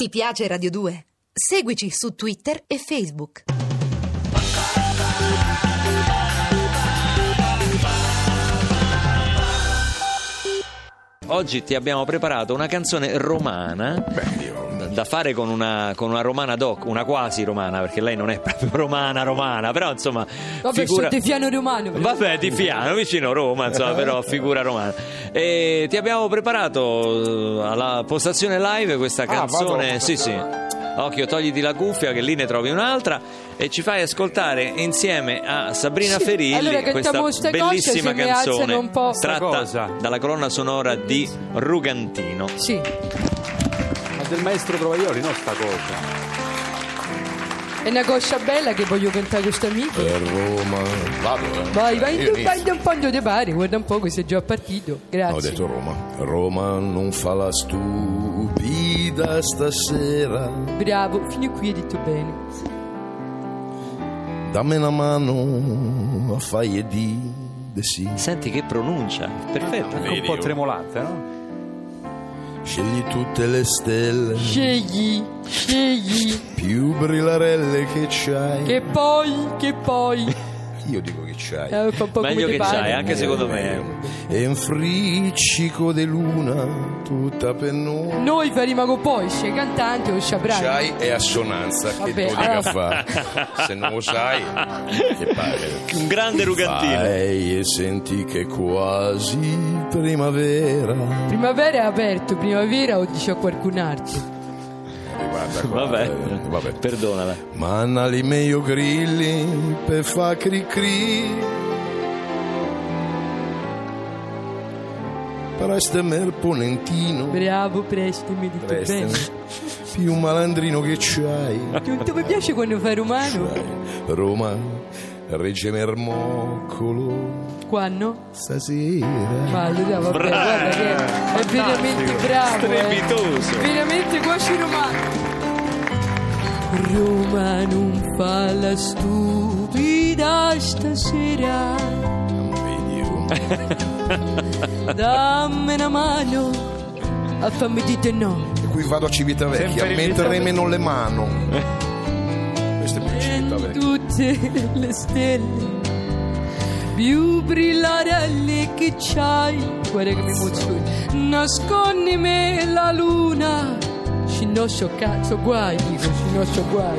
Ti piace Radio 2? Seguici su Twitter e Facebook. Oggi ti abbiamo preparato una canzone romana da- da fare con una, con una romana doc, una quasi romana, perché lei non è proprio romana romana, però insomma Vabbè, figura... di Fiano Romano. Vabbè, di Fiano, vicino Roma, insomma, però figura romana. E ti abbiamo preparato eh, alla postazione live questa canzone. vado. sì, sì. Occhio, togliti la cuffia, che lì ne trovi un'altra. E ci fai ascoltare insieme a Sabrina Sì, Ferilli allora questa bellissima canzone un po'. Tratta cosa. dalla colonna sonora di Rugantino. Sì. Ma del maestro Trovaioli, no sta cosa. È una cosa bella che voglio cantare questo amico. Per Roma. Vado, eh. Vai, vai, tu, vai un po' dove pare, guarda un po' che sei già partito. Grazie. Ho detto Roma. Roma non fa la stupida stasera. Bravo, fino qui hai detto bene. Dammi una mano a fai e di sì. Senti che pronuncia, perfetto. Anche un po' tremolante, no? Scegli tutte le stelle Scegli, scegli, più brillarelle che c'hai. che poi, che poi. Io dico che c'hai. Eh, fa un po' Meglio come che pare. c'hai, anche secondo me. E un friccico di luna tutta per noi. Noi faremo con poi, sei cantante o sciabrani. C'hai è assonanza che Vabbè, tu dica allora- fa. Se non lo sai, che pare. Un grande Rugantino. Vai e senti che quasi primavera. Primavera è aperto, primavera o dice a qualcun altro. Guarda qua, Vabbè, eh, vabbè. perdonala. Manna li meglio grilli per fa cri cri. Prestami il ponentino. Bravo, prestami, detto Prestami. bene. Più malandrino che c'hai. Non ti piace quando fai romano? C'hai. Roma, Regge Mermoccolo. Quando? Stasera. Ma allora vabbè, Bravo. guarda che è veramente bravo. eh. Strepitoso. Veramente quasi romano. Roma non fa la stupida stasera. Vedi, oh. Dammi una mano a farmi dite no. E qui vado a Civitavecchia a mettere meno le mani. Questo è più In Civitavecchia. tutte le stelle più brillarelle che c'hai. Guarda che mi emozioni. Nascondimi la luna. Ci noscio cazzo guai, dico, ci noscio guai.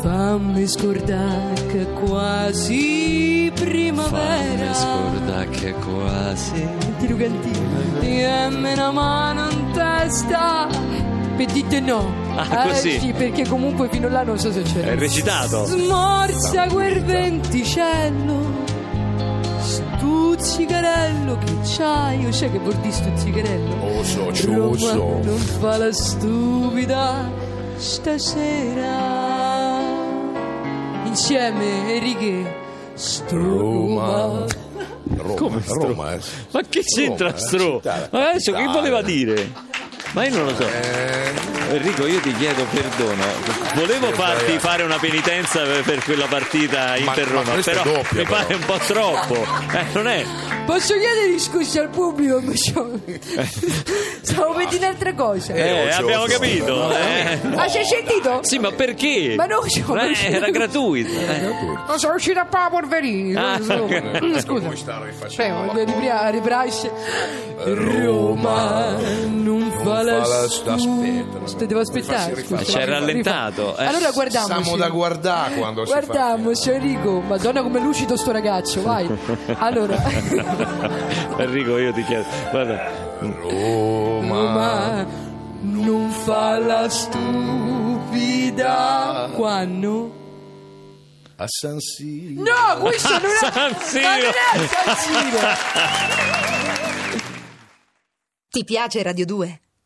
Fammi scordare che è quasi primavera. Scorda che quasi. Ti rugantino. Dammi una mano in testa. E dite no. Ah, Eh, così? sì, perché comunque fino là non so se c'è. È recitato. Smorza quel venticello Stuzzicarello che c'hai O c'è che vuol dire stuzzicarello Oh so, ci Roma lo so. non fa la stupida Stasera Insieme Enrique Roma. Roma Come sto? Roma, eh. Ma che c'entra Roma, Stro? città. Ma adesso che voleva dire? Ma io non lo so. Eh, Enrico, io ti chiedo perdono. Volevo farti sbagliato. fare una penitenza per, per quella partita Inter-Roma, ma però doppia, mi pare però. un po' troppo. Eh, non è? Posso chiedere scusa al pubblico ma c'ho- Stavo per dire un'altra cosa Eh, occhio, abbiamo capito. eh. Ah ci hai sentito? Sì, ma perché? Ma no, ci ho- Eh, era gratuito. eh. Non sono uscita a pa' polverini Ah, Scusa come sta rifacendo. Roma non fa la fa la- stu- aspetta, Devo aspettare. C'è rallentato, eh. Allora guardiamoci. Siamo da guardare quando si fa. Guardiamoci Enrico, madonna come è lucido sto ragazzo, vai. Allora, Enrico, io ti chiedo. Guarda. Roma. Roma non fa la stupida quando A San Siro. No, questo non è San Siro. Ma non è San Siro. Ti piace Radio 2?